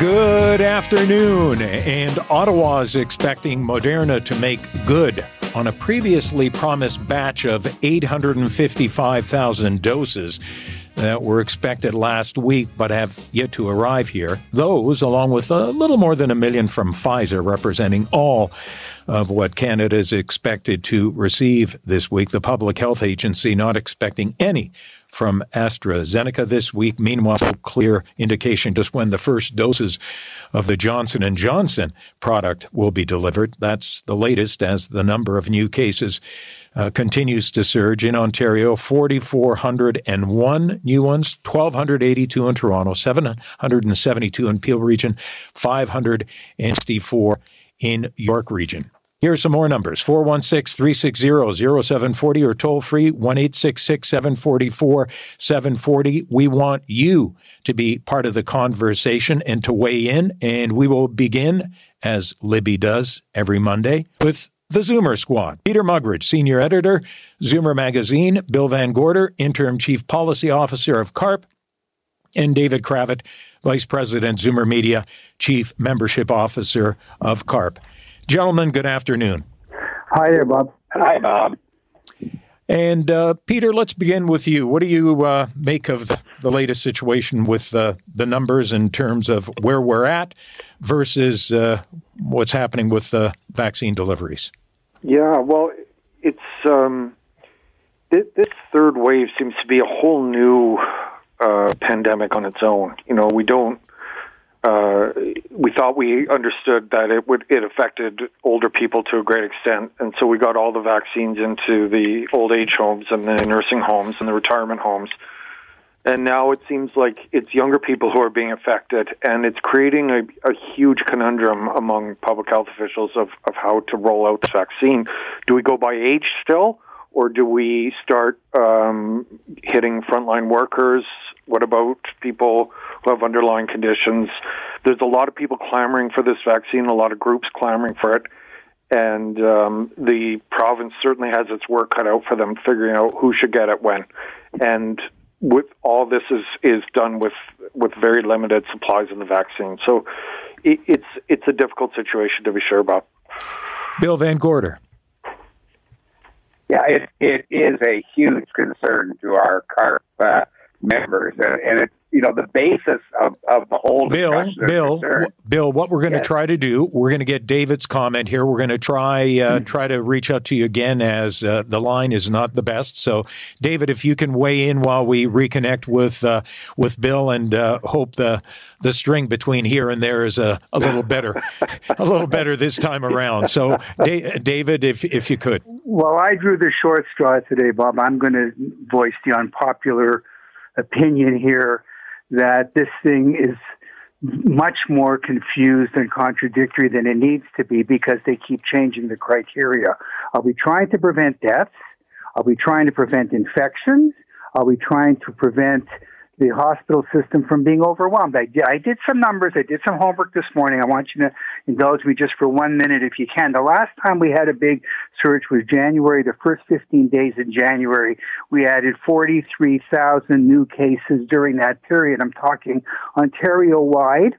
Good afternoon. And Ottawa is expecting Moderna to make good on a previously promised batch of 855,000 doses that were expected last week but have yet to arrive here. Those, along with a little more than a million from Pfizer, representing all of what Canada is expected to receive this week. The Public Health Agency not expecting any from AstraZeneca this week. Meanwhile, clear indication just when the first doses of the Johnson & Johnson product will be delivered. That's the latest as the number of new cases uh, continues to surge in Ontario. 4,401 new ones, 1,282 in Toronto, 772 in Peel region, 564 in York region. Here are some more numbers 416 360 0740 or toll free 1 744 740. We want you to be part of the conversation and to weigh in. And we will begin, as Libby does every Monday, with the Zoomer Squad. Peter Muggeridge, Senior Editor, Zoomer Magazine, Bill Van Gorder, Interim Chief Policy Officer of CARP, and David Cravit, Vice President, Zoomer Media, Chief Membership Officer of CARP. Gentlemen, good afternoon. Hi there, Bob. Hi, Bob. And uh, Peter, let's begin with you. What do you uh, make of the, the, latest situation with uh, the numbers in terms of where we're at versus uh, what's happening with the vaccine deliveries? Yeah, well, it's um, this third wave seems to be a whole new uh, pandemic on its own. You know, we don't uh, we thought we understood that it would it affected older people to a great extent, and so we got all the vaccines into the old age homes and the nursing homes and the retirement homes. And now it seems like it's younger people who are being affected, and it's creating a, a huge conundrum among public health officials of, of how to roll out the vaccine. Do we go by age still, or do we start um, hitting frontline workers? What about people who have underlying conditions? There's a lot of people clamoring for this vaccine, a lot of groups clamoring for it, and um, the province certainly has its work cut out for them figuring out who should get it when. And with all this is is done with with very limited supplies of the vaccine, so it, it's it's a difficult situation to be sure about. Bill Van Gorder. Yeah, it, it is a huge concern to our CARP uh, members, and, and it you know the basis of, of the whole Bill, Bill, Bill. What we're going yes. to try to do, we're going to get David's comment here. We're going to try uh, mm-hmm. try to reach out to you again as uh, the line is not the best. So, David, if you can weigh in while we reconnect with uh, with Bill, and uh, hope the the string between here and there is a, a little better, a little better this time around. So, da- David, if if you could. Well, I drew the short straw today, Bob. I'm going to voice the unpopular opinion here that this thing is much more confused and contradictory than it needs to be because they keep changing the criteria. Are we trying to prevent deaths? Are we trying to prevent infections? Are we trying to prevent the hospital system from being overwhelmed. I did, I did some numbers. I did some homework this morning. I want you to indulge me just for one minute if you can. The last time we had a big surge was January. The first 15 days in January, we added 43,000 new cases during that period. I'm talking Ontario wide.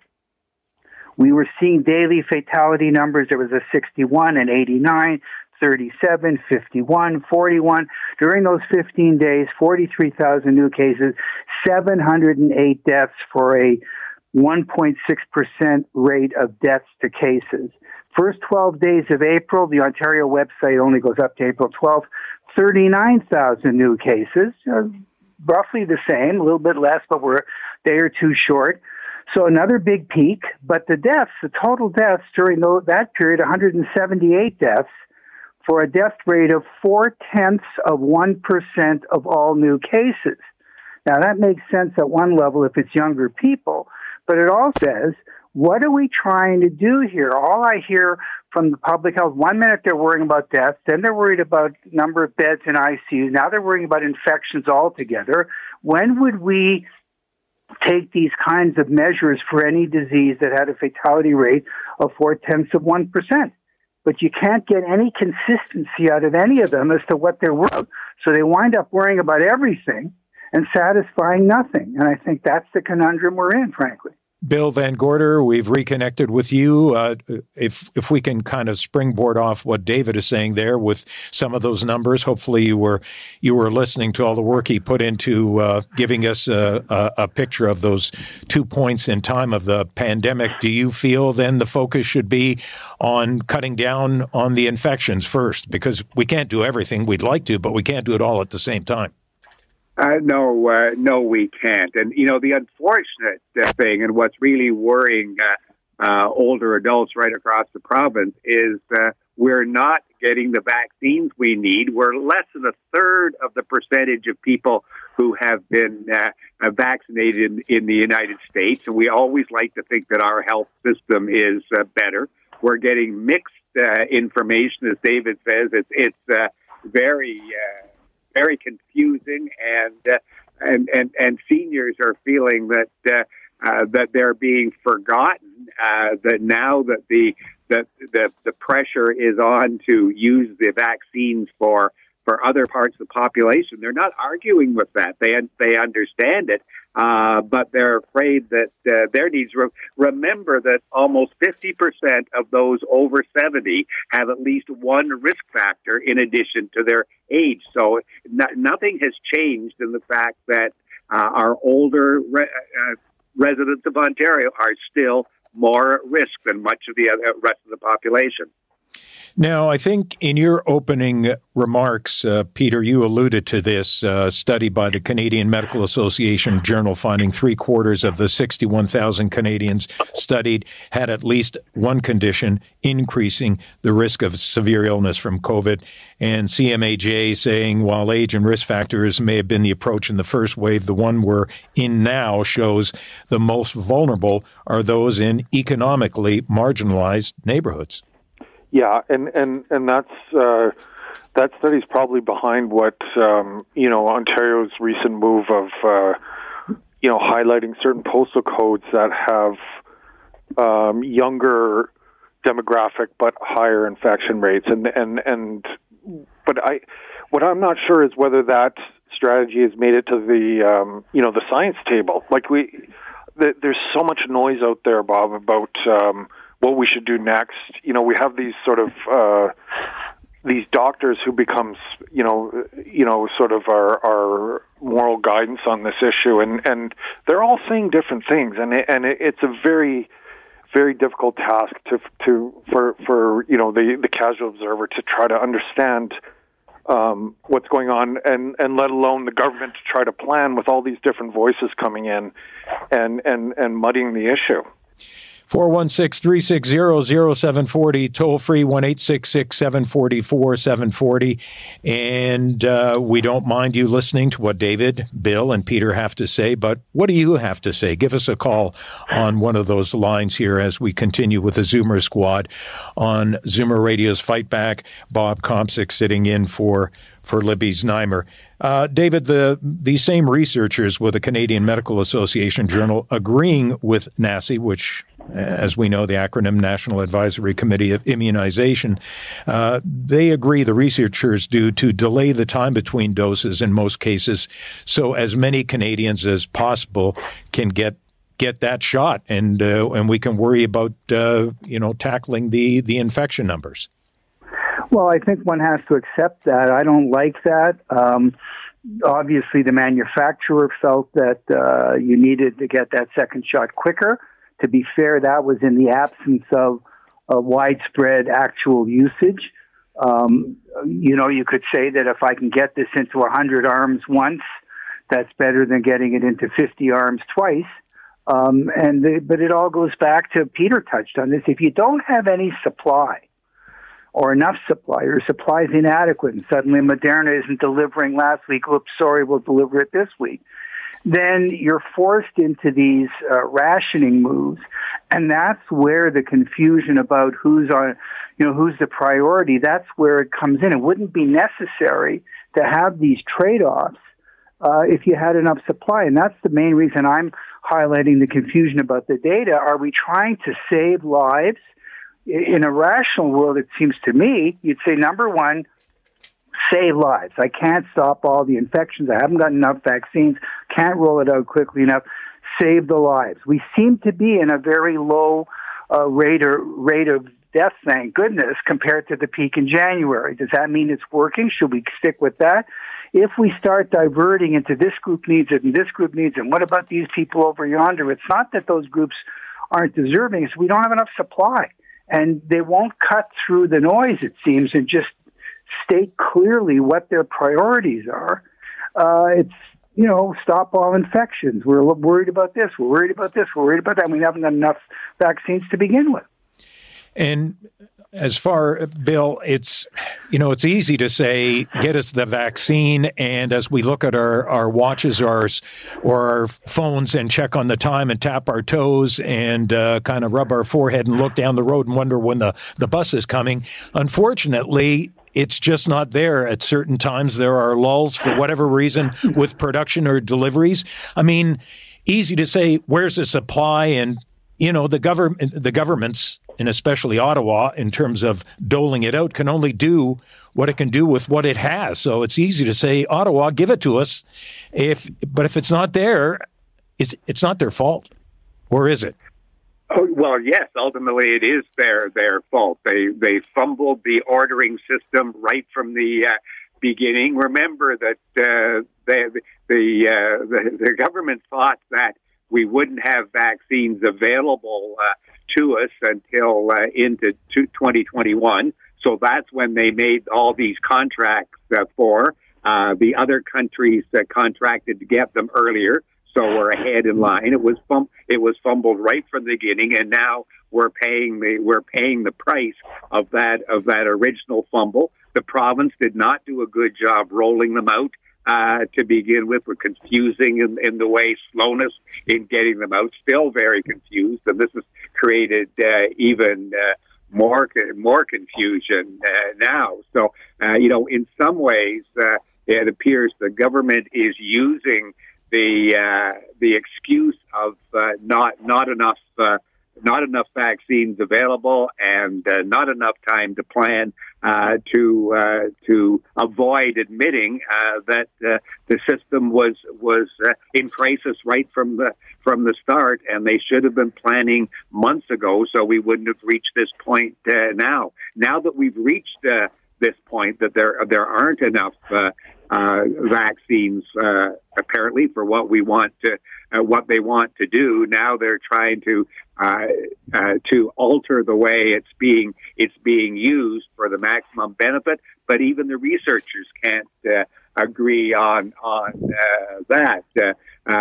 We were seeing daily fatality numbers. There was a 61 and 89. 37, 51, 41. During those 15 days, 43,000 new cases, 708 deaths for a 1.6% rate of deaths to cases. First 12 days of April, the Ontario website only goes up to April 12th, 39,000 new cases, uh, roughly the same, a little bit less, but we're a day or two short. So another big peak, but the deaths, the total deaths during that period, 178 deaths, for a death rate of four tenths of 1% of all new cases. Now, that makes sense at one level if it's younger people, but it all says, what are we trying to do here? All I hear from the public health, one minute they're worrying about deaths, then they're worried about number of beds in ICUs, now they're worrying about infections altogether. When would we take these kinds of measures for any disease that had a fatality rate of four tenths of 1%? But you can't get any consistency out of any of them as to what they're worth. So they wind up worrying about everything and satisfying nothing. And I think that's the conundrum we're in, frankly. Bill Van Gorder, we've reconnected with you. Uh, if if we can kind of springboard off what David is saying there with some of those numbers, hopefully you were you were listening to all the work he put into uh, giving us a, a, a, picture of those two points in time of the pandemic. Do you feel then the focus should be on cutting down on the infections first, because we can't do everything we'd like to, but we can't do it all at the same time. Uh, no, uh, no, we can't. And you know, the unfortunate uh, thing, and what's really worrying uh, uh, older adults right across the province is uh, we're not getting the vaccines we need. We're less than a third of the percentage of people who have been vaccinated in, in, the United States, and we always like to think that our health system is better. We're getting mixed information, as David says. It's it's very very confusing, and uh, and and and seniors are feeling that uh, uh, that they're being forgotten. Uh, that now that the that the the pressure is on to use the vaccines for for other parts of the population. They're not arguing with that. They they understand it, uh, but they're afraid that uh, their needs. Re- remember that almost fifty percent of those over seventy have at least one risk factor in addition to their age. So nothing has changed in the fact that uh, our older re- uh, residents of Ontario are still more at risk than much of the other, rest of the population. Now, I think in your opening remarks, uh, Peter, you alluded to this uh, study by the Canadian Medical Association journal finding three quarters of the 61,000 Canadians studied had at least one condition increasing the risk of severe illness from COVID. And CMAJ saying while age and risk factors may have been the approach in the first wave, the one we're in now shows the most vulnerable are those in economically marginalized neighborhoods. Yeah, and and and that's uh, that study's probably behind what um, you know Ontario's recent move of uh, you know highlighting certain postal codes that have um, younger demographic but higher infection rates, and and and but I what I'm not sure is whether that strategy has made it to the um, you know the science table. Like we, the, there's so much noise out there, Bob, about um, what we should do next. You know, we have these sort of uh, these doctors who becomes you know you know sort of our our moral guidance on this issue, and and they're all saying different things, and it, and it, it's a very very difficult task to to for for you know the the casual observer to try to understand um, what's going on, and and let alone the government to try to plan with all these different voices coming in, and and and muddying the issue. 416 360 0740, toll free 1 744 740. And uh, we don't mind you listening to what David, Bill, and Peter have to say, but what do you have to say? Give us a call on one of those lines here as we continue with the Zoomer squad on Zoomer Radio's Fight Back. Bob Komsic sitting in for for Libby Znaimer. Uh, David, the these same researchers with the Canadian Medical Association Journal agreeing with NACI, which, as we know, the acronym National Advisory Committee of Immunization, uh, they agree the researchers do to delay the time between doses in most cases, so as many Canadians as possible can get get that shot, and uh, and we can worry about uh, you know tackling the the infection numbers. Well, I think one has to accept that. I don't like that. Um, obviously, the manufacturer felt that uh, you needed to get that second shot quicker. To be fair, that was in the absence of widespread actual usage. Um, you know, you could say that if I can get this into 100 arms once, that's better than getting it into 50 arms twice. Um, and the, but it all goes back to Peter touched on this. If you don't have any supply, or enough supply or supply is inadequate and suddenly Moderna isn't delivering last week. Oops, sorry, we'll deliver it this week. Then you're forced into these uh, rationing moves, and that's where the confusion about who's on, you know, who's the priority. That's where it comes in. It wouldn't be necessary to have these trade-offs uh, if you had enough supply. And that's the main reason I'm highlighting the confusion about the data. Are we trying to save lives? In a rational world, it seems to me, you'd say number one, save lives. I can't stop all the infections. I haven't got enough vaccines. Can't roll it out quickly enough. Save the lives. We seem to be in a very low uh, rate or rate of death, thank goodness, compared to the peak in January. Does that mean it's working? Should we stick with that? if we start diverting into this group needs it and this group needs it, and what about these people over yonder? It's not that those groups aren't deserving, it's we don't have enough supply. And they won't cut through the noise, it seems, and just state clearly what their priorities are. Uh, it's, you know, stop all infections. We're worried about this, we're worried about this, we're worried about that. We haven't got enough vaccines to begin with. And as far bill it's you know it's easy to say get us the vaccine and as we look at our, our watches or our, or our phones and check on the time and tap our toes and uh, kind of rub our forehead and look down the road and wonder when the, the bus is coming unfortunately it's just not there at certain times there are lulls for whatever reason with production or deliveries i mean easy to say where's the supply and you know the government the governments and especially Ottawa in terms of doling it out can only do what it can do with what it has. So it's easy to say Ottawa give it to us if but if it's not there it's it's not their fault. Or is it? Oh, well, yes. Ultimately, it is their their fault. They they fumbled the ordering system right from the uh, beginning. Remember that uh, they, the, uh, the the government thought that we wouldn't have vaccines available uh, to us until uh, into 2021. So that's when they made all these contracts uh, for. The other countries contracted to get them earlier, so we're ahead in line. It was fum- it was fumbled right from the beginning, and now we're paying the we're paying the price of that of that original fumble. The province did not do a good job rolling them out uh, to begin with were confusing in, in the way slowness in getting them out. Still very confused, and this has created uh, even uh, more more confusion uh, now. So, uh, you know, in some ways, uh, it appears the government is using the uh, the excuse of uh, not not enough uh, not enough vaccines available and uh, not enough time to plan uh, to uh, to avoid admitting that the system was was in crisis right from the from the start, and they should have been planning months ago, so we wouldn't have reached this point now. Now that we've reached this point, that there there aren't enough uh, vaccines, uh, apparently, for what we want to, uh, what they want to do. Now they're trying to uh, uh, to alter the way it's being it's being used for the maximum benefit. But even the researchers can't uh, agree on on that.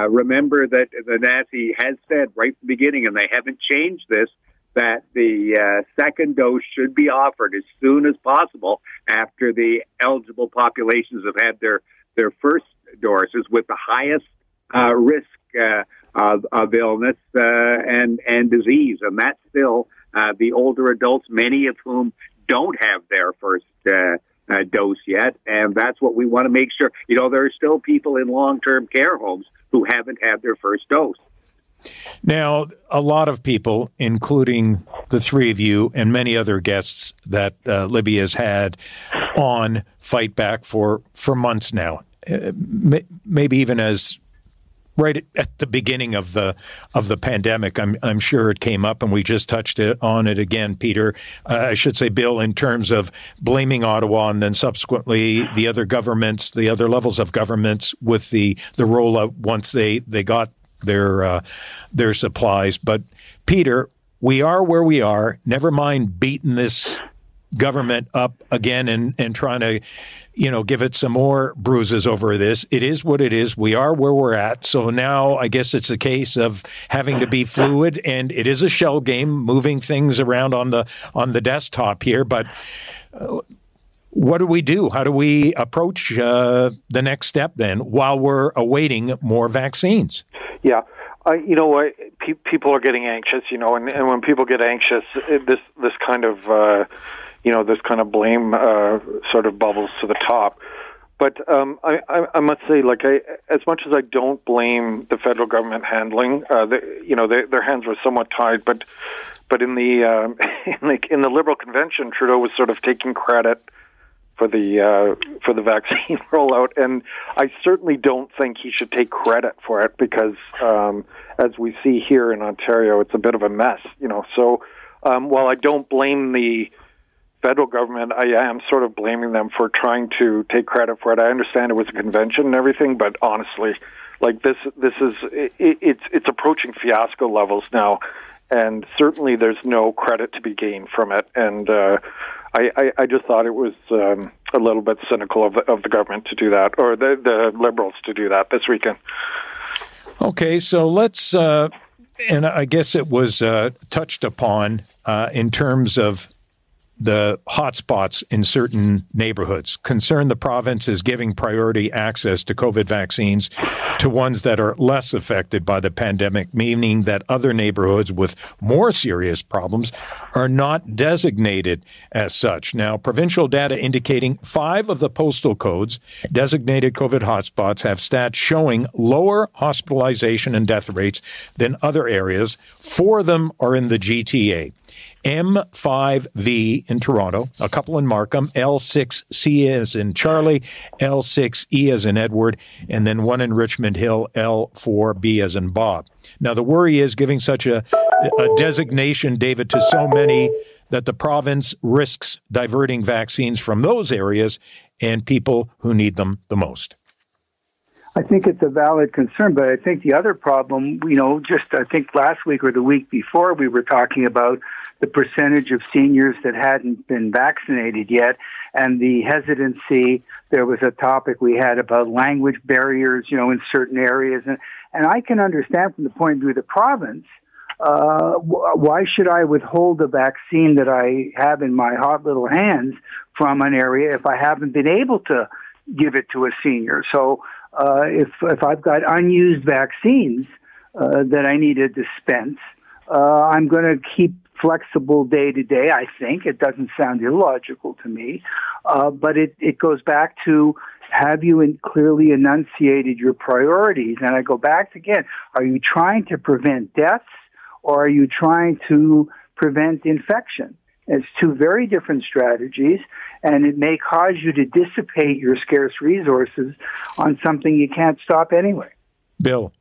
remember that the NACI has said right from the beginning, and they haven't changed this that the uh, second dose should be offered as soon as possible after the eligible populations have had their their first doses with the highest uh, risk uh, of, of, illness uh, and and disease, and that's still uh, the older adults, many of whom don't have their first. Uh, dose yet, and that's what we want to make sure. You know, there are still people in long-term care homes who haven't had their first dose. Now, a lot of people, including the three of you and many other guests that uh, Libby has had on Fight Back for, for months now, uh, maybe even as right at the beginning of the of the pandemic. I'm I'm sure it came up, and we just touched it on it again, Peter. Uh, I should say, Bill, in terms of blaming Ottawa, and then subsequently the other governments, the other levels of governments, with the the rollout once they they got their uh, their supplies. But Peter, we are where we are. Never mind beating this government up again and and trying to you know give it some more bruises over this it is what it is we are where we're at so now i guess it's a case of having to be fluid and it is a shell game moving things around on the on the desktop here but uh, what do we do? How do we approach uh, the next step then while we're awaiting more vaccines? Yeah. Uh, you know what? Pe- people are getting anxious, you know, and, and when people get anxious, it, this this kind of uh, you know this kind of blame uh, sort of bubbles to the top. But um, I, I, I must say, like, I, as much as I don't blame the federal government handling, uh, the, you know, they, their hands were somewhat tied. But, but in the, um, in the in the Liberal convention, Trudeau was sort of taking credit for the uh, for the vaccine rollout, and I certainly don't think he should take credit for it because, um, as we see here in Ontario, it's a bit of a mess. You know, so um, while I don't blame the federal government, I am sort of blaming them for trying to take credit for it. I understand it was a convention and everything, but honestly, like this, this is it, it's it's approaching fiasco levels now, and certainly there's no credit to be gained from it. And uh, I, I, I just thought it was um, a little bit cynical of the, of the government to do that, or the the liberals to do that this weekend. Okay, so let's. Uh and I guess it was uh, touched upon uh, in terms of the hotspots in certain neighborhoods. Concern the province is giving priority access to COVID vaccines to ones that are less affected by the pandemic, meaning that other neighborhoods with more serious problems are not designated as such. Now, provincial data indicating five of the postal codes designated COVID hotspots have stats showing lower hospitalization and death rates than other areas. Four of them are in the GTA. M5V in Toronto, a couple in Markham, L6C as in Charlie, L6E as in Edward, and then one in Richmond Hill, L4B as in Bob. Now, the worry is giving such a, a designation, David, to so many that the province risks diverting vaccines from those areas and people who need them the most. I think it's a valid concern, but I think the other problem, you know, just I think last week or the week before, we were talking about the percentage of seniors that hadn't been vaccinated yet and the hesitancy. There was a topic we had about language barriers, you know, in certain areas. And, and I can understand from the point of view of the province, uh, why should I withhold a vaccine that I have in my hot little hands from an area if I haven't been able to give it to a senior? So, uh, if if I've got unused vaccines uh, that I need to dispense, uh, I'm going to keep flexible day to day. I think it doesn't sound illogical to me, uh, but it it goes back to have you in clearly enunciated your priorities? And I go back again: Are you trying to prevent deaths, or are you trying to prevent infection? It's two very different strategies, and it may cause you to dissipate your scarce resources on something you can't stop anyway. Bill.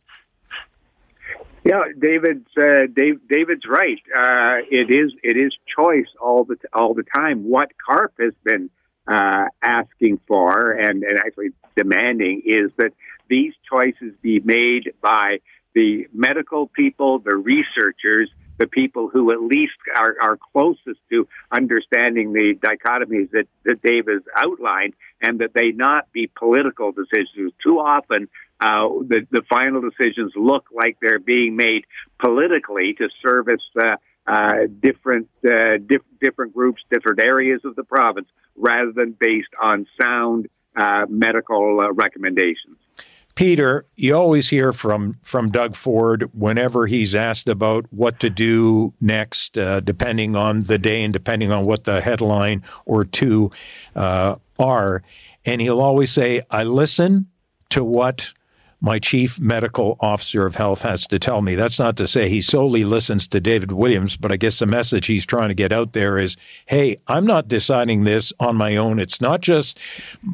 Yeah, David's uh, Dave, David's right. Uh, it is it is choice all the all the time. What CARP has been uh, asking for and, and actually demanding is that these choices be made by the medical people, the researchers, the people who at least are, are closest to understanding the dichotomies that, that Dave has outlined, and that they not be political decisions. Too often, uh, the, the final decisions look like they're being made politically to service uh, uh, different uh, dif- different groups, different areas of the province, rather than based on sound uh, medical uh, recommendations. Peter, you always hear from from Doug Ford whenever he's asked about what to do next, uh, depending on the day and depending on what the headline or two uh, are, and he'll always say, "I listen to what my chief medical officer of health has to tell me. That's not to say he solely listens to David Williams, but I guess the message he's trying to get out there is, hey, I'm not deciding this on my own. It's not just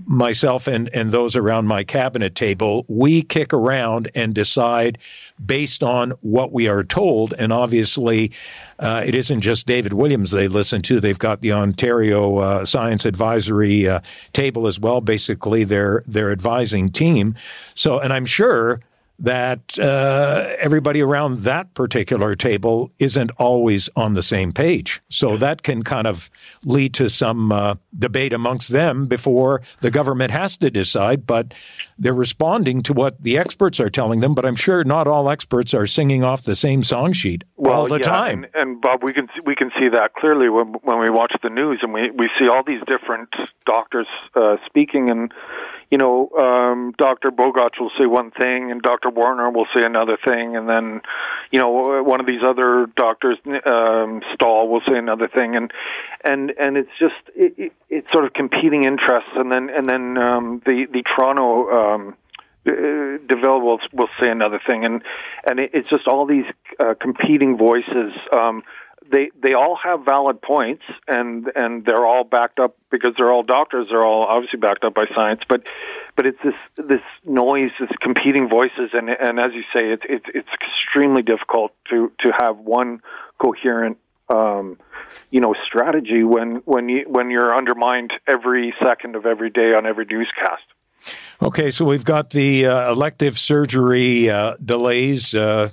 myself and, and those around my cabinet table. We kick around and decide based on what we are told. And obviously, uh, it isn't just David Williams they listen to. They've got the Ontario uh, Science Advisory uh, table as well, basically their their advising team. So, and I'm sure that uh, everybody around that particular table isn't always on the same page. So that can kind of lead to some uh, debate amongst them before the government has to decide. But they're responding to what the experts are telling them. But I'm sure not all experts are singing off the same song sheet well, all the yeah, time. And, and Bob, we can we can see that clearly when when we watch the news and we we see all these different doctors uh, speaking and you know, um, Dr. Bogoch will say one thing and Dr. Warner will say another thing, and then, you know, one of these other doctors, um, Stahl, will say another thing, and and and it's just it, it, it's sort of competing interests, and then and then um, the the Toronto. Um, uh, develop will, will say another thing, and and it, it's just all these uh, competing voices. Um, they they all have valid points and and they're all backed up because they're all doctors. They're all obviously backed up by science but but it's this this noise this competing voices. And and as you say it's it's it's extremely difficult to to have one coherent um, you know strategy when when you when you're undermined every second of every day on every newscast. Okay, so we've got the uh, elective surgery uh, delays uh,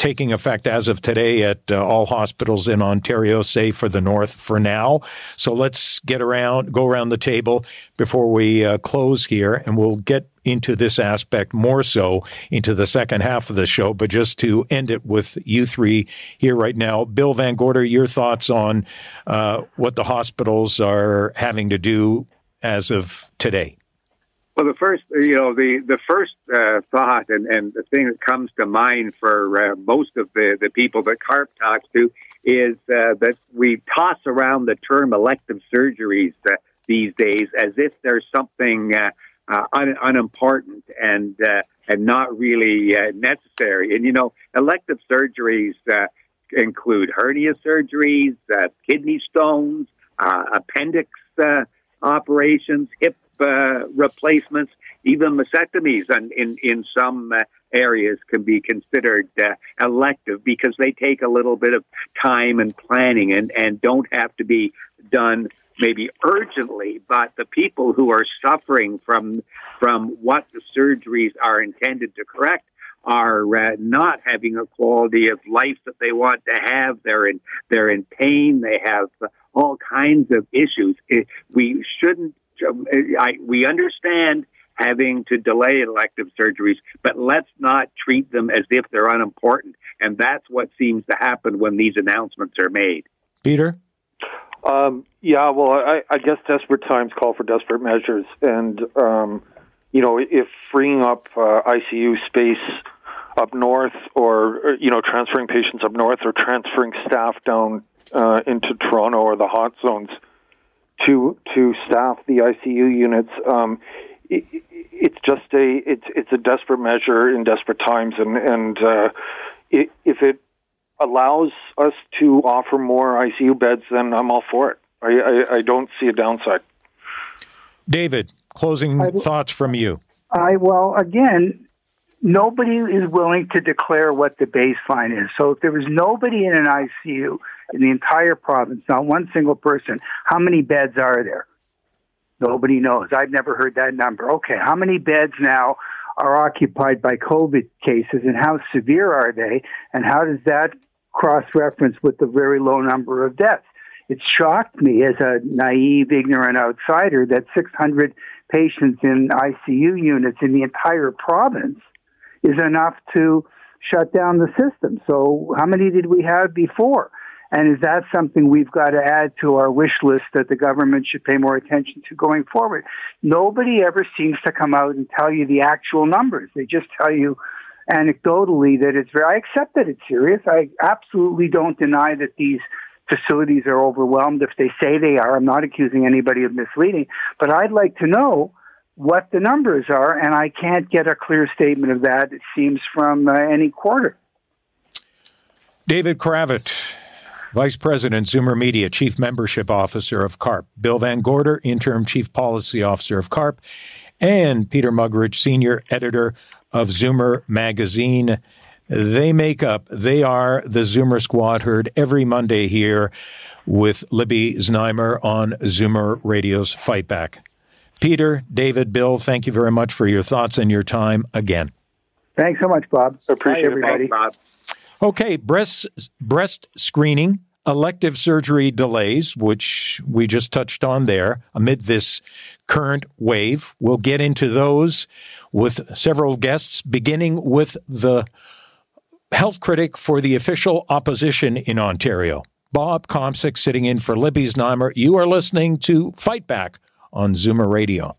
taking effect as of today at uh, all hospitals in Ontario, save for the North for now. So let's get around, go around the table before we uh, close here, and we'll get into this aspect more so into the second half of the show. But just to end it with you three here right now, Bill Van Gorder, your thoughts on uh, what the hospitals are having to do as of today. Well, the first, you know, the the first uh, thought and, and the thing that comes to mind for uh, most of the, the people that CARP talks to is uh, that we toss around the term elective surgeries uh, these days as if there's something uh, uh, un, unimportant and and not really necessary. And you know, elective surgeries include hernia surgeries, kidney stones, appendix operations, hip uh, replacements, even mastectomies, and in in some uh, areas can be considered uh, elective because they take a little bit of time and planning and and don't have to be done maybe urgently. But the people who are suffering from from what the surgeries are intended to correct are uh, not having a quality of life that they want to have. They're in they're in pain. They have all kinds of issues. It, we shouldn't I, we understand having to delay elective surgeries, but let's not treat them as if they're unimportant. And that's what seems to happen when these announcements are made. Peter? Um, yeah, well, I, I, guess desperate times call for desperate measures. And, um, you know, if freeing up uh, ICU space up north or, you know, transferring patients up north or transferring staff down uh, into Toronto or the hot zones – to to staff the ICU units. Um, it, it's just a it's it's a desperate measure in desperate times, and and uh, it, if it allows us to offer more ICU beds, then I'm all for it. I, I, I don't see a downside. David, closing I, thoughts from you. I well again, nobody is willing to declare what the baseline is. So if there was nobody in an ICU in the entire province, not one single person, how many beds are there? Nobody knows. I've never heard that number. Okay, how many beds now are occupied by COVID cases and how severe are they? And how does that cross reference with the very low number of deaths? It shocked me as a naive, ignorant outsider that 600 patients in ICU units in the entire province is enough to shut down the system. So, how many did we have before? And is that something we've got to add to our wish list that the government should pay more attention to going forward? Nobody ever seems to come out and tell you the actual numbers. They just tell you anecdotally that it's very, I accept that it's serious. I absolutely don't deny that these facilities are overwhelmed. If they say they are, I'm not accusing anybody of misleading, but I'd like to know what the numbers are, and I can't get a clear statement of that, it seems, from uh, any quarter. David Cravit, Vice President, Zoomer Media, Chief Membership Officer of CARP, Bill Van Gorder, Interim Chief Policy Officer of CARP, and Peter Muggeridge, Senior Editor of Zoomer Magazine. They make up, they are the Zoomer Squad heard every Monday here with Libby Znaimer on Zoomer Radio's Fight Back. Peter, David, Bill, thank you very much for your thoughts and your time again. Thanks so much, Bob. Appreciate Bye, everybody. it, Bob. Okay, breast breast screening, elective surgery delays, which we just touched on there amid this current wave. We'll get into those with several guests, beginning with the health critic for the official opposition in Ontario, Bob Komsic, sitting in for Libby Znaimer. You are listening to Fight Back on Zoomer Radio.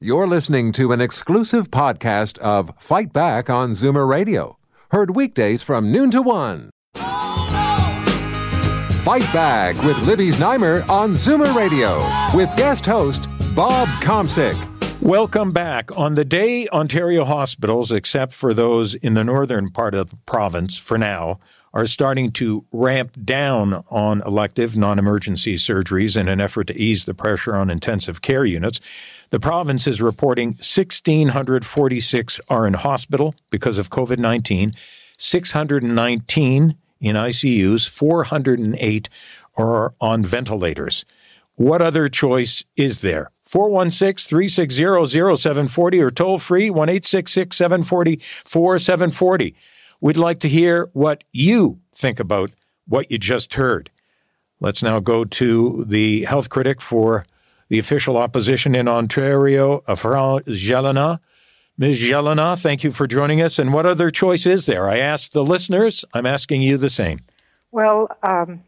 You're listening to an exclusive podcast of Fight Back on Zoomer Radio, heard weekdays from noon to one. Fight Back with Libby Znaimer on Zoomer Radio with guest host Bob Komsic. Welcome back. On the day Ontario hospitals, except for those in the northern part of the province for now, are starting to ramp down on elective non emergency surgeries in an effort to ease the pressure on intensive care units. The province is reporting 1,646 are in hospital because of COVID 19, 619 in ICUs, 408 are on ventilators. What other choice is there? 416 360 0740 or toll free 1 740 4740. We'd like to hear what you think about what you just heard. Let's now go to the health critic for the official opposition in Ontario, France Gélinas. Ms. Jelena, thank you for joining us. And what other choice is there? I asked the listeners. I'm asking you the same. Well, um,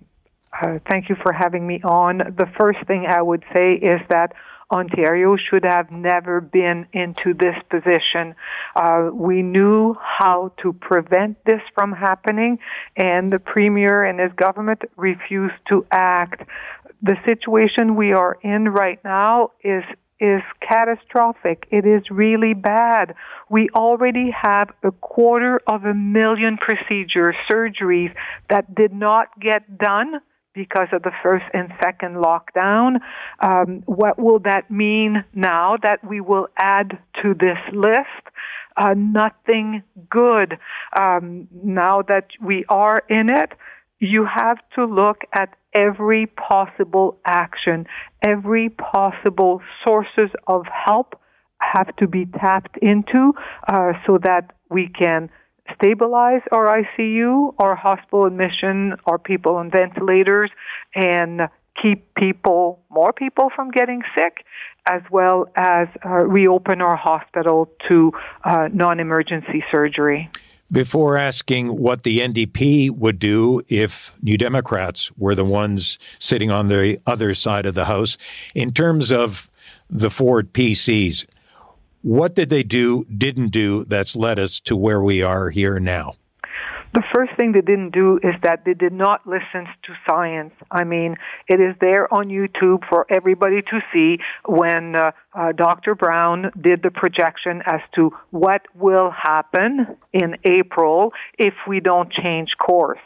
uh, thank you for having me on. The first thing I would say is that Ontario should have never been into this position. Uh, we knew how to prevent this from happening, and the Premier and his government refused to act. The situation we are in right now is is catastrophic. It is really bad. We already have a quarter of a million procedures, surgeries that did not get done because of the first and second lockdown. Um, what will that mean now that we will add to this list? Uh, nothing good. Um, now that we are in it, you have to look at every possible action, every possible sources of help have to be tapped into uh, so that we can stabilize our ICU, our hospital admission, our people on ventilators, and keep people, more people from getting sick, as well as uh, reopen our hospital to uh, non emergency surgery. Before asking what the NDP would do if New Democrats were the ones sitting on the other side of the House, in terms of the Ford PCs, what did they do, didn't do, that's led us to where we are here now? The first thing they didn't do is that they did not listen to science. I mean, it is there on YouTube for everybody to see when uh, uh, Dr. Brown did the projection as to what will happen in April if we don't change course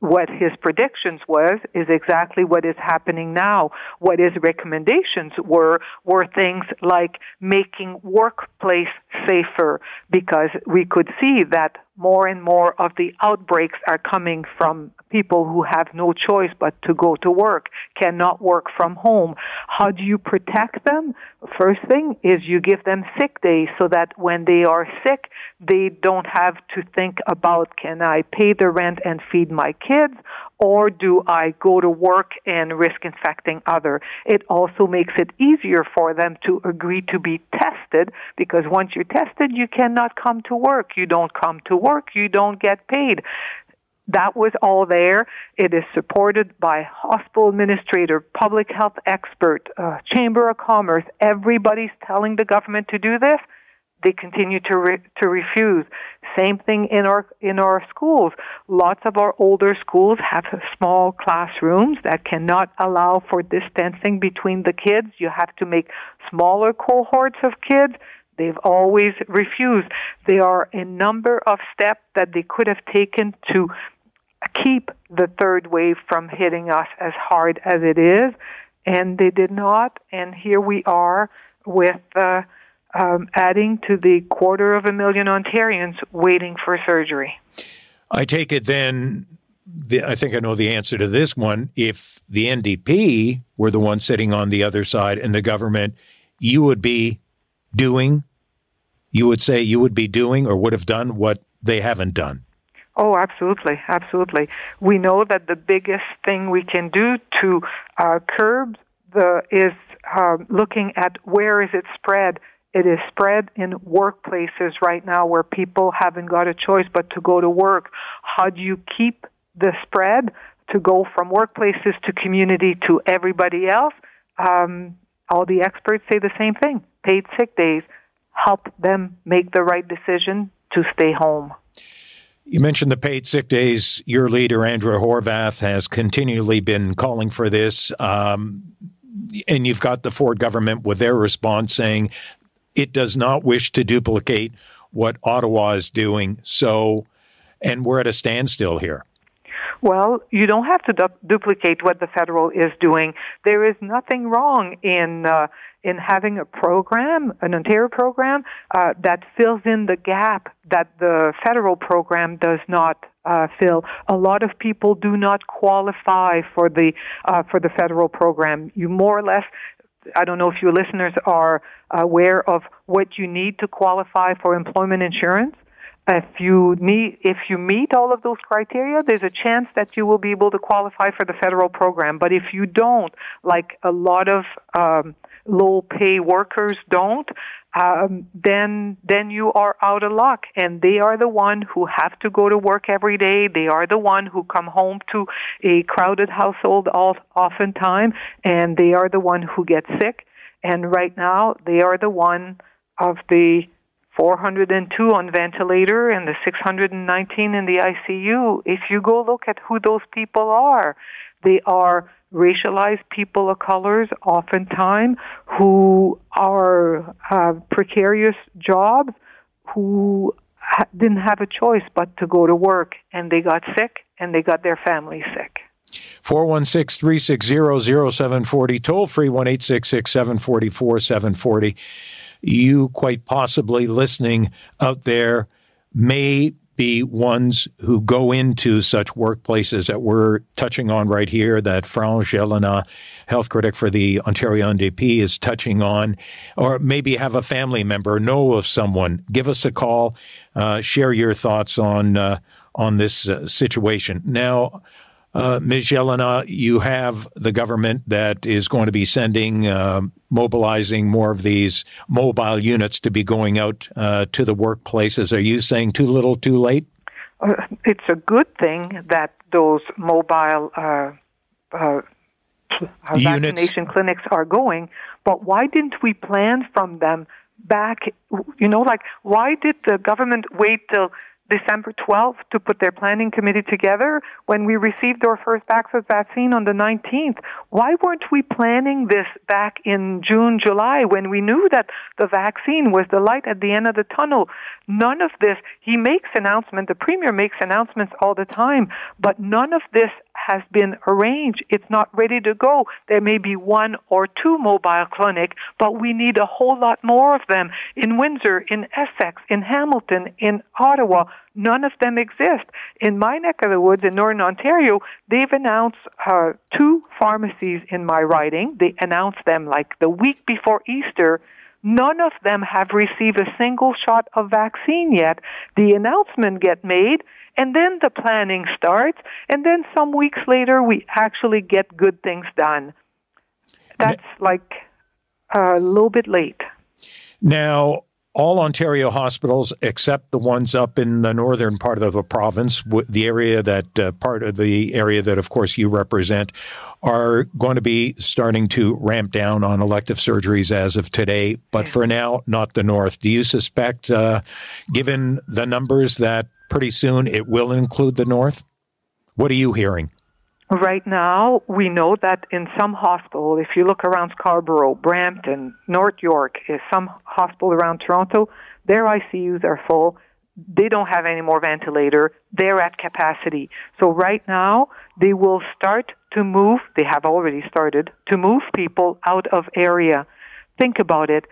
what his predictions was is exactly what is happening now. What his recommendations were were things like making workplace safer because we could see that more and more of the outbreaks are coming from people who have no choice but to go to work, cannot work from home. How do you protect them? First thing is you give them sick days so that when they are sick, they don't have to think about can I pay the rent and feed my kids or do I go to work and risk infecting other? It also makes it easier for them to agree to be tested because once you're tested, you cannot come to work. You don't come to work, you don't get paid. That was all there. It is supported by hospital administrator, public health expert, uh, chamber of commerce. Everybody's telling the government to do this they continue to re- to refuse. Same thing in our in our schools. Lots of our older schools have small classrooms that cannot allow for distancing between the kids. You have to make smaller cohorts of kids. They've always refused. There are a number of steps that they could have taken to keep the third wave from hitting us as hard as it is, and they did not. And here we are with. Uh, um, adding to the quarter of a million Ontarians waiting for surgery. I take it then, the, I think I know the answer to this one. If the NDP were the one sitting on the other side and the government, you would be doing you would say you would be doing or would have done what they haven't done? Oh, absolutely, absolutely. We know that the biggest thing we can do to uh, curb the is uh, looking at where is it spread. It is spread in workplaces right now where people haven't got a choice but to go to work. How do you keep the spread to go from workplaces to community to everybody else? Um, all the experts say the same thing. Paid sick days help them make the right decision to stay home. You mentioned the paid sick days. Your leader, Andrea Horwath, has continually been calling for this. Um, and you've got the Ford government with their response saying it does not wish to duplicate what Ottawa is doing. So, and we're at a standstill here. Well, you don't have to du- duplicate what the federal is doing. There is nothing wrong in uh, in having a program, an Ontario program, uh, that fills in the gap that the federal program does not uh, fill. A lot of people do not qualify for the uh, for the federal program. You more or less. I don't know if your listeners are aware of what you need to qualify for employment insurance. If you need if you meet all of those criteria there's a chance that you will be able to qualify for the federal program. But if you don't like a lot of um, low pay workers don't um, then then you are out of luck. And they are the one who have to go to work every day. They are the one who come home to a crowded household all oftentimes and they are the one who get sick. And right now they are the one of the 402 on ventilator and the 619 in the ICU. If you go look at who those people are, they are racialized people of colors, oftentimes, who are uh, precarious jobs, who ha- didn't have a choice but to go to work, and they got sick, and they got their family sick. 416 360 0740, toll free 1 744 740 you quite possibly listening out there may be ones who go into such workplaces that we're touching on right here, that France Gélinas, health critic for the Ontario NDP, is touching on, or maybe have a family member, know of someone. Give us a call, uh, share your thoughts on uh, on this uh, situation. Now, uh, Ms. Gélinas, you have the government that is going to be sending, uh, mobilizing more of these mobile units to be going out uh, to the workplaces. Are you saying too little, too late? Uh, it's a good thing that those mobile uh, uh, vaccination clinics are going, but why didn't we plan from them back? You know, like why did the government wait till December 12th to put their planning committee together when we received our first vaccine on the 19th. Why weren't we planning this back in June, July when we knew that the vaccine was the light at the end of the tunnel? None of this, he makes announcements, the premier makes announcements all the time, but none of this has been arranged. It's not ready to go. There may be one or two mobile clinics, but we need a whole lot more of them in Windsor, in Essex, in Hamilton, in Ottawa. None of them exist. In my neck of the woods in Northern Ontario, they've announced uh, two pharmacies in my riding. They announced them like the week before Easter. None of them have received a single shot of vaccine yet. The announcement get made, and then the planning starts, and then some weeks later we actually get good things done. That's like a little bit late. Now, all Ontario hospitals, except the ones up in the northern part of the province, the area that uh, part of the area that, of course, you represent, are going to be starting to ramp down on elective surgeries as of today. But for now, not the north. Do you suspect, uh, given the numbers, that pretty soon it will include the north? What are you hearing? Right now, we know that in some hospital, if you look around Scarborough, Brampton, North York, some hospital around Toronto, their ICUs are full. They don't have any more ventilator. They're at capacity. So right now, they will start to move. They have already started to move people out of area. Think about it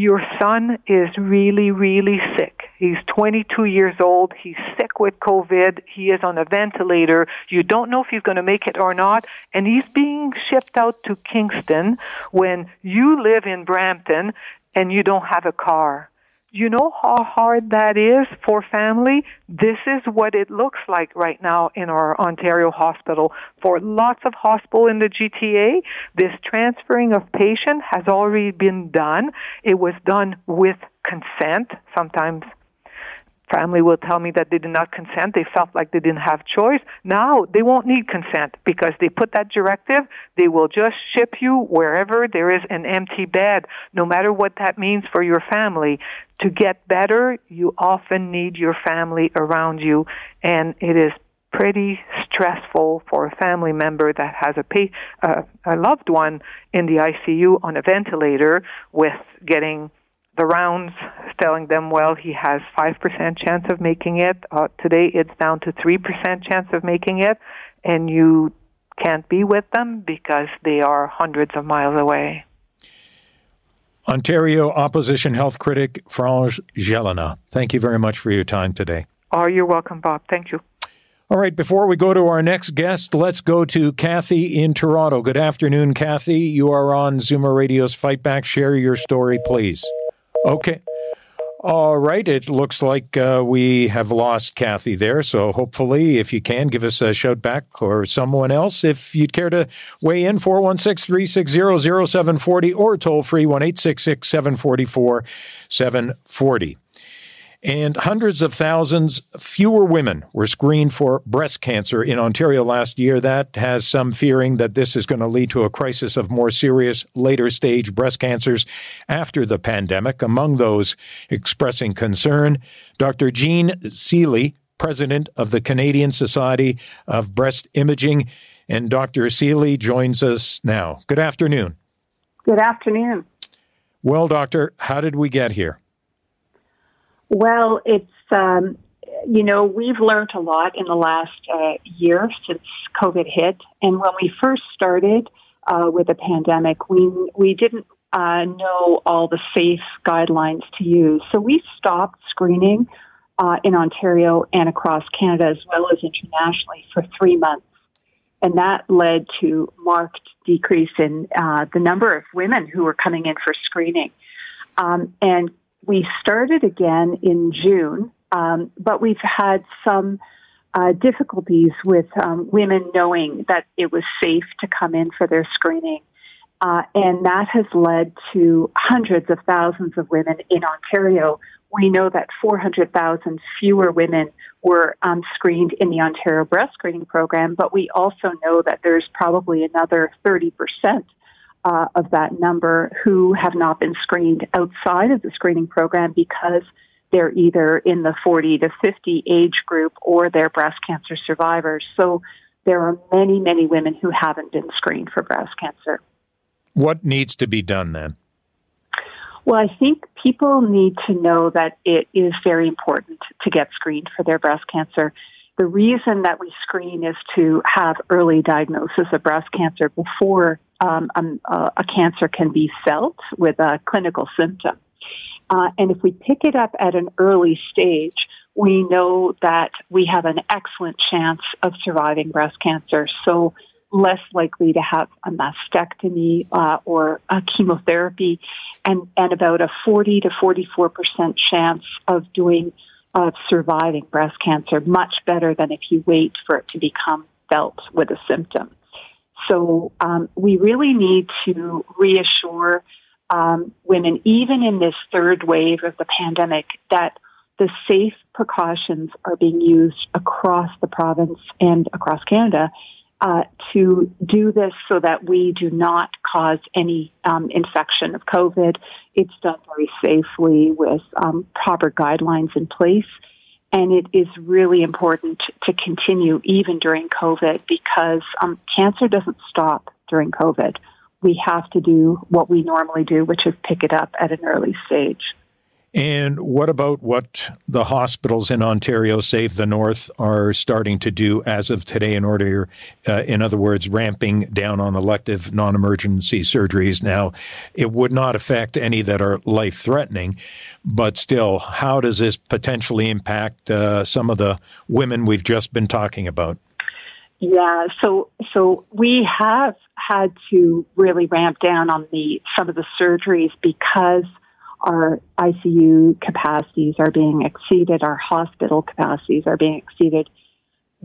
your son is really, really sick. He's 22 years old. He's sick with COVID. He is on a ventilator. You don't know if he's going to make it or not. And he's being shipped out to Kingston when you live in Brampton and you don't have a car. You know how hard that is for family? This is what it looks like right now in our Ontario hospital. For lots of hospital in the GTA, this transferring of patient has already been done. It was done with consent, sometimes family will tell me that they did not consent. They felt like they didn't have choice. Now they won't need consent because they put that directive. They will just ship you wherever there is an empty bed, no matter what that means for your family. To get better, you often need your family around you, and it is pretty stressful for a family member that has a, pay, uh, a loved one in the ICU on a ventilator with getting the rounds telling them, well, he has 5% chance of making it. Uh, today it's down to 3% chance of making it, and you can't be with them because they are hundreds of miles away. Ontario opposition health critic France Gélinas, thank you very much for your time today. Oh, you're welcome, Bob. Thank you. All right, before we go to our next guest, let's go to Kathy in Toronto. Good afternoon, Kathy. You are on Zoomer Radio's Fight Back. Share your story, please. Okay. All right. It looks like uh, we have lost Kathy there. So hopefully, if you can, give us a shout back or someone else. If you'd care to weigh in, 416 360 0740 or toll free 1 744 740 and hundreds of thousands fewer women were screened for breast cancer in Ontario last year. That has some fearing that this is going to lead to a crisis of more serious later stage breast cancers after the pandemic. Among those expressing concern, Dr. Jean Seely, president of the Canadian Society of Breast Imaging. And Dr. Seely joins us now. Good afternoon. Good afternoon. Well, doctor, how did we get here? Well, it's um, you know we've learned a lot in the last uh, year since COVID hit, and when we first started uh, with the pandemic, we we didn't uh, know all the safe guidelines to use, so we stopped screening uh, in Ontario and across Canada as well as internationally for three months, and that led to marked decrease in uh, the number of women who were coming in for screening. Um, and we started again in June, um, but we've had some uh, difficulties with um, women knowing that it was safe to come in for their screening. Uh, and that has led to hundreds of thousands of women in Ontario. We know that 400,000 fewer women were um, screened in the Ontario breast screening program, but we also know that there's probably another 30 percent uh, of that number who have not been screened outside of the screening program because they're either in the 40 to 50 age group or they're breast cancer survivors. So there are many, many women who haven't been screened for breast cancer. What needs to be done then? Well, I think people need to know that it is very important to get screened for their breast cancer. The reason that we screen is to have early diagnosis of breast cancer before um, um, uh, a cancer can be felt with a clinical symptom. Uh, and if we pick it up at an early stage, we know that we have an excellent chance of surviving breast cancer. So less likely to have a mastectomy uh, or a chemotherapy, and, and about a 40 to 44 percent chance of doing of surviving breast cancer, much better than if you wait for it to become felt with a symptom. So um, we really need to reassure um, women, even in this third wave of the pandemic, that the safe precautions are being used across the province and across Canada uh, to do this so that we do not cause any um, infection of COVID. It's done very safely with um, proper guidelines in place. And it is really important to continue even during COVID because um, cancer doesn't stop during COVID. We have to do what we normally do, which is pick it up at an early stage. And what about what the hospitals in Ontario, Save the North, are starting to do as of today in order, uh, in other words, ramping down on elective non emergency surgeries? Now, it would not affect any that are life threatening, but still, how does this potentially impact uh, some of the women we've just been talking about? Yeah, so so we have had to really ramp down on the some of the surgeries because our ICU capacities are being exceeded, our hospital capacities are being exceeded.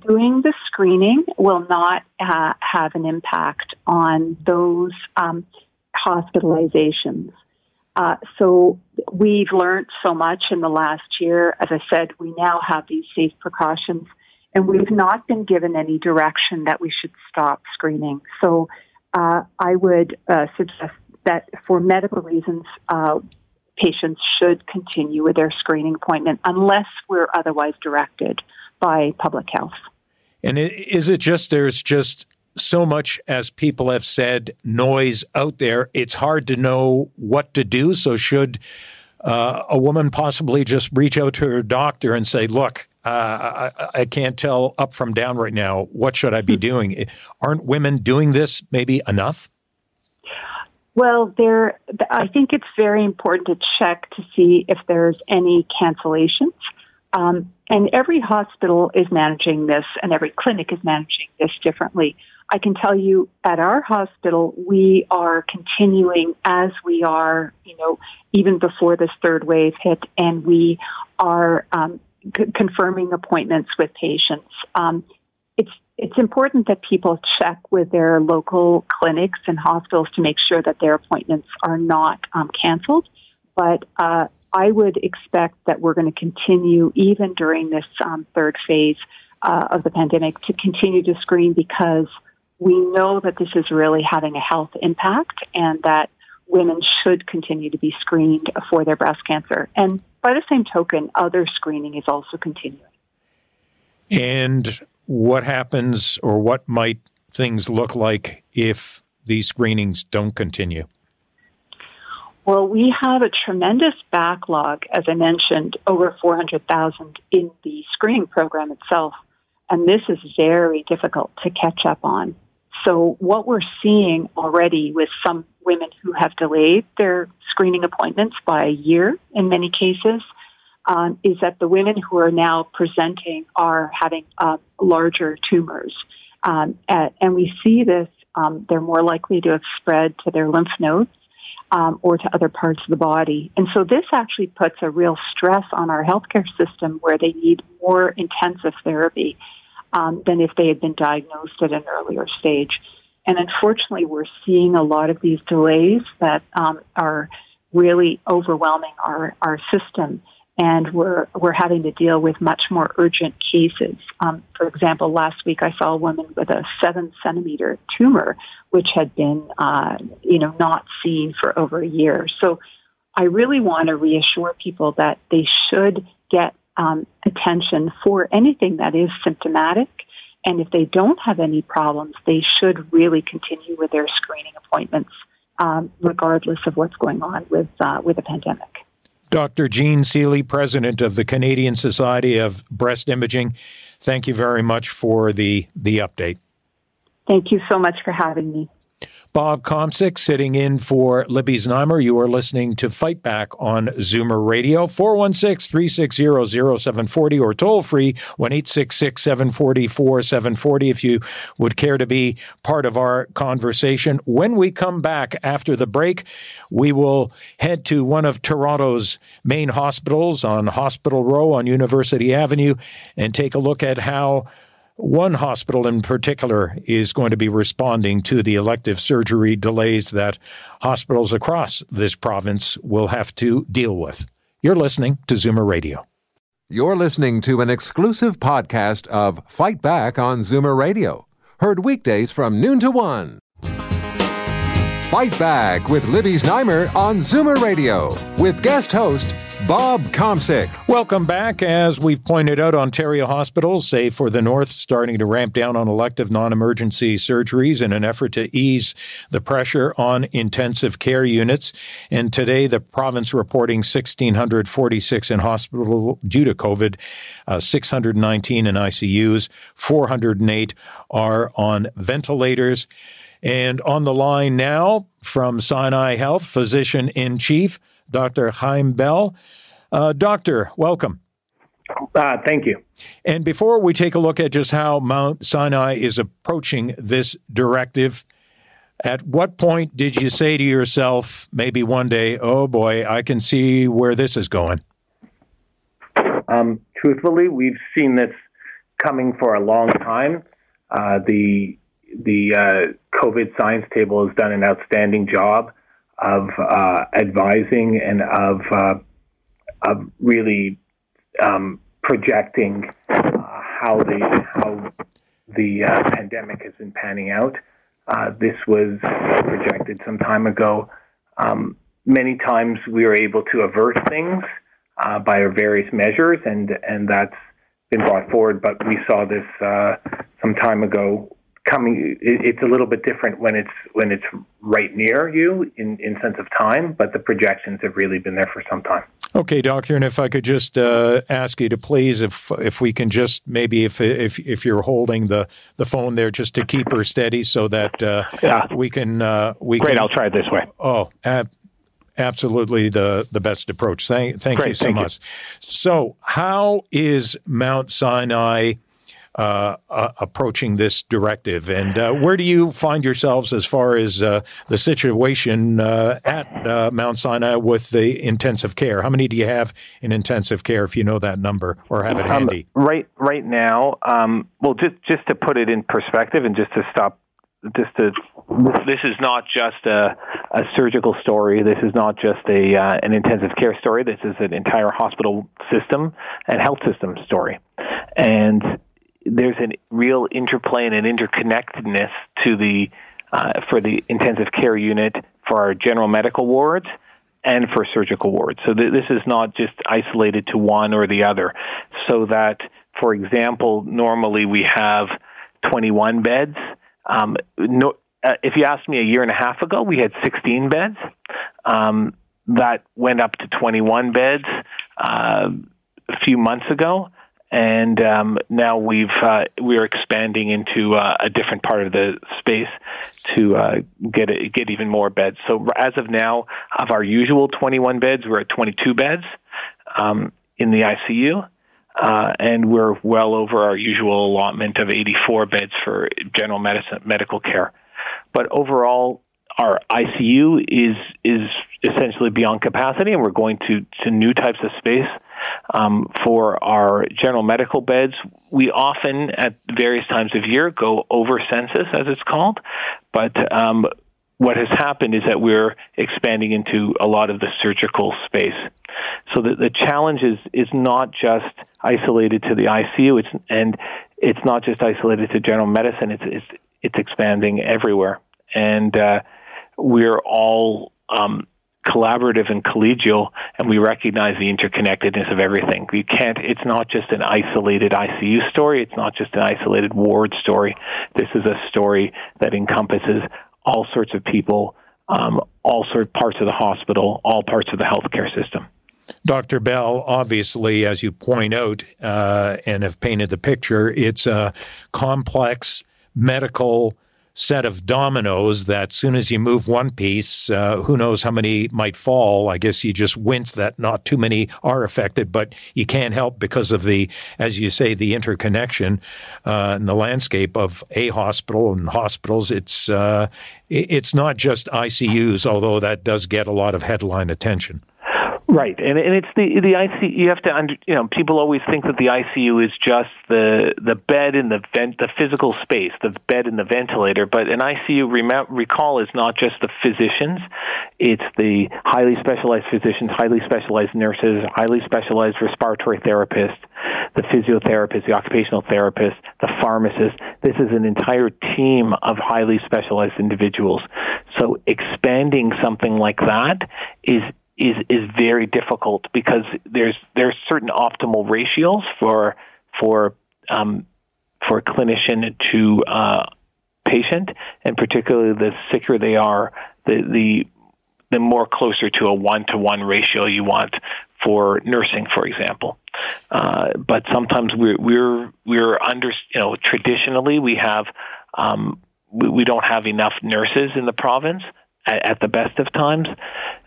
Doing the screening will not uh, have an impact on those um, hospitalizations. Uh, so we've learned so much in the last year. As I said, we now have these safe precautions, and we've not been given any direction that we should stop screening. So uh, I would uh, suggest that for medical reasons, uh, patients should continue with their screening appointment unless we're otherwise directed by public health. And is it just there's just so much, as people have said, noise out there, it's hard to know what to do. So, should uh, a woman possibly just reach out to her doctor and say, Look, uh, I, I, can't tell up from down right now. What should I be hmm. doing? Aren't women doing this maybe enough? Well, there. I think it's very important to check to see if there's any cancellations. Um, and every hospital is managing this, and every clinic is managing this differently. I can tell you at our hospital, we are continuing as we are, you know, even before this third wave hit, and we are um, c- confirming appointments with patients. Um, it's important that people check with their local clinics and hospitals to make sure that their appointments are not um, canceled. But uh, I would expect that we're going to continue even during this um, third phase uh, of the pandemic to continue to screen because we know that this is really having a health impact and that women should continue to be screened for their breast cancer. And by the same token, other screening is also continuing. And what happens or what might things look like if these screenings don't continue? Well, we have a tremendous backlog, as I mentioned, over 400,000 in the screening program itself. And this is very difficult to catch up on. So what we're seeing already with some women who have delayed their screening appointments by a year in many cases um, is that the women who are now presenting are having uh, larger tumors. Um, at, and we see this, um, they're more likely to have spread to their lymph nodes um, or to other parts of the body. And so this actually puts a real stress on our healthcare system where they need more intensive therapy um, than if they had been diagnosed at an earlier stage. And unfortunately, we're seeing a lot of these delays that are really overwhelming our, our system. And we're, we're having to deal with much more urgent cases. Um, for example, last week I saw a woman with a seven centimeter tumor, which had been, uh, you know, not seen for over a year. So I really want to reassure people that they should get um, attention for anything that is symptomatic. And if they don't have any problems, they should really continue with their screening appointments, um, regardless of what's going on with uh, with the pandemic. Dr. Jean Seely, president of the Canadian Society of Breast Imaging, thank you very much for the the update. Thank you so much for having me. Bob Komsic sitting in for Libby Znaimer. You are listening to Fight Back on Zoomer Radio, 416-360-0740 or toll free 1-866-740-4740 if you would care to be part of our conversation. When we come back after the break, we will head to one of Toronto's main hospitals on Hospital Row on University Avenue and take a look at how one hospital in particular is going to be responding to the elective surgery delays that hospitals across this province will have to deal with. You're listening to Zoomer Radio. You're listening to an exclusive podcast of Fight Back on Zoomer Radio, heard weekdays from noon to one. Fight Back with Libby Znaimer on Zoomer Radio with guest host Bob Komsic. Welcome back. As we've pointed out, Ontario hospitals, save for the North, starting to ramp down on elective non emergency surgeries in an effort to ease the pressure on intensive care units. And today, the province reporting 1,646 in hospital due to COVID, uh, 619 in ICUs, 408 are on ventilators. And on the line now from Sinai Health, physician in chief, Dr. Chaim Bell. Uh, doctor, welcome. Uh, thank you. And before we take a look at just how Mount Sinai is approaching this directive, At what point did you say to yourself, maybe one day, oh boy, I can see where this is going? Um, truthfully, we've seen this coming for a long time. Uh, the the uh, COVID science table has done an outstanding job of uh, advising and of uh, of really um, projecting uh, how the how the uh, pandemic has been panning out. this was projected some time ago. Um, many times we were able to avert things by our various measures, and and that's been brought forward. But we saw this some time ago coming it's a little bit different when it's when it's right near you in in sense of time but the projections have really been there for some time okay doctor and if i could just uh, ask you to please if if we can just maybe if if if you're holding the the phone there just to keep her steady so that uh, yeah. we can uh, we great can, i'll try it this way oh ab- absolutely the the best approach thank thank great, you so thank much you. so how is mount sinai uh, uh, approaching this directive. And uh, where do you find yourselves as far as uh, the situation uh, at uh, Mount Sinai with the intensive care? How many do you have in intensive care, if you know that number or have it um, handy? right, right now. Um, well, just just to put it in perspective, and just to stop just to this is not just a, a surgical story. This is not just a uh, an intensive care story. This is an entire hospital system and health system story. And there's a real interplay and an interconnectedness to the uh, for the intensive care unit for our general medical wards and for surgical wards. So th- this is not just isolated to one or the other. So that, for example, normally we have 21 beds. Um, no, uh, if you asked me a year and a half ago, we had 16 beds. Um, that went up to 21 beds uh, a few months ago and um, now we've uh, we're expanding into uh, a different part of the space to uh, get a, get even more beds. So as of now, of our usual 21 beds, we're at 22 beds um, in the ICU. Uh, and we're well over our usual allotment of 84 beds for general medicine medical care. But overall, our ICU is is essentially beyond capacity, and we're going to to new types of space um, for our general medical beds. We often, at various times of year, go over census, as it's called, but um, what has happened is that we're expanding into a lot of the surgical space. So the, the challenge is, is not just isolated to the ICU, it's, and it's not just isolated to general medicine, it's, it's, it's expanding everywhere. And uh, we're all um, collaborative and collegial, and we recognize the interconnectedness of everything. You can't. It's not just an isolated ICU story. It's not just an isolated ward story. This is a story that encompasses all sorts of people, um, all sorts of parts of the hospital, all parts of the healthcare system. Dr. Bell, obviously, as you point out uh, and have painted the picture, it's a complex medical set of dominoes that soon as you move one piece, uh, who knows how many might fall. I guess you just wince that not too many are affected, but you can't help because of the, as you say, the interconnection uh, in the landscape of a hospital and hospitals. It's uh, it's not just ICUs, although that does get a lot of headline attention. Right, and and it's the the ICU. You have to under, you know people always think that the ICU is just the the bed and the vent, the physical space, the bed and the ventilator. But an ICU, rem- recall, is not just the physicians; it's the highly specialized physicians, highly specialized nurses, highly specialized respiratory therapists, the physiotherapist, the occupational therapist, the pharmacist. This is an entire team of highly specialized individuals. So expanding something like that is is is very difficult because there's there's certain optimal ratios for for um, for a clinician to uh, patient, and particularly the sicker they are, the the the more closer to a one to one ratio you want for nursing, for example. Uh, but sometimes we're we're we're under you know traditionally we have um, we, we don't have enough nurses in the province at, at the best of times,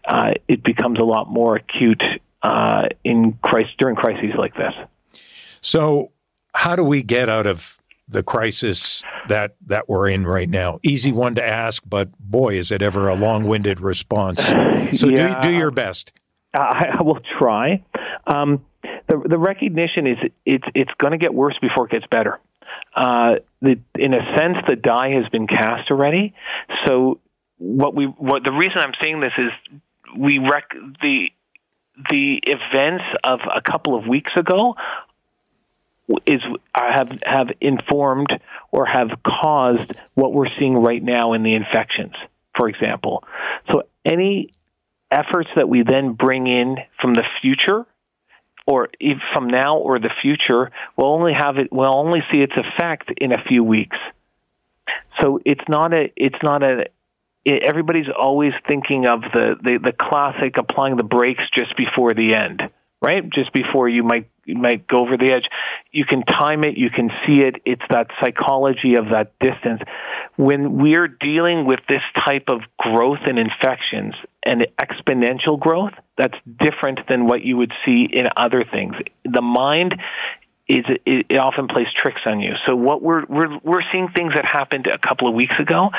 uh, it becomes a lot more acute uh, in crisis, during crises like this. So, how do we get out of the crisis that that we're in right now? Easy one to ask, but boy, is it ever a long-winded response. So yeah, do do your best. I, I will try. Um, the the recognition is it's it's going to get worse before it gets better. Uh, the, in a sense, the die has been cast already. So what we what the reason I'm saying this is we rec the the events of a couple of weeks ago is have have informed or have caused what we're seeing right now in the infections, for example. So any efforts that we then bring in from the future or from now or the future will only have it will only see its effect in a few weeks. So it's not a it's not a everybody's always thinking of the, the the classic applying the brakes just before the end, right? Just before you might you might go over the edge. You can time it, you can see it. It's that psychology of that distance. When we're dealing with this type of growth in infections and exponential growth, that's different than what you would see in other things. The mind is it, it often plays tricks on you. So what we're we're we're seeing things that happened a couple of weeks ago.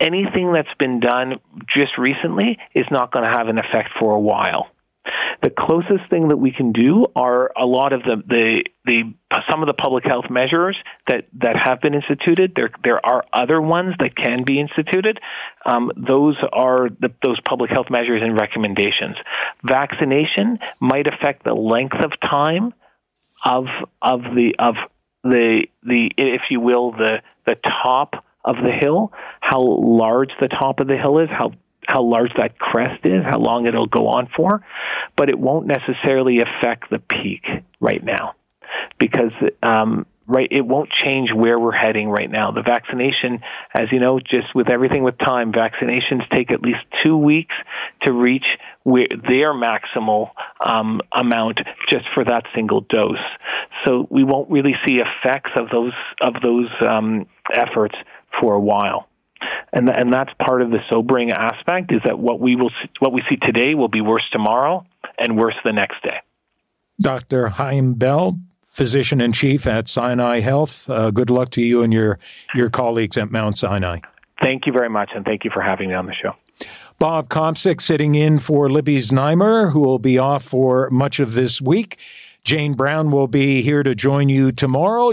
Anything that's been done just recently is not going to have an effect for a while. The closest thing that we can do are a lot of the, the, the some of the public health measures that, that have been instituted. There, there are other ones that can be instituted. Um, those are the, those public health measures and recommendations. Vaccination might affect the length of time of of the of the the if you will the the top of the hill, how large the top of the hill is, how how large that crest is, how long it'll go on for, but it won't necessarily affect the peak right now because um, right it won't change where we're heading right now. The vaccination, as you know, just with everything with time, vaccinations take at least two weeks to reach where their maximal um, amount just for that single dose. So we won't really see effects of those of those um, efforts for a while and and that's part of the sobering aspect is that what we will see, what we see today will be worse tomorrow and worse the next day. Dr. Chaim Bell, physician in chief at Sinai Health. Uh, good luck to you and your your colleagues at Mount Sinai. Thank you very much, and thank you for having me on the show. Bob Komsic sitting in for Libby Znaimer, who will be off for much of this week. Jane Brown will be here to join you tomorrow.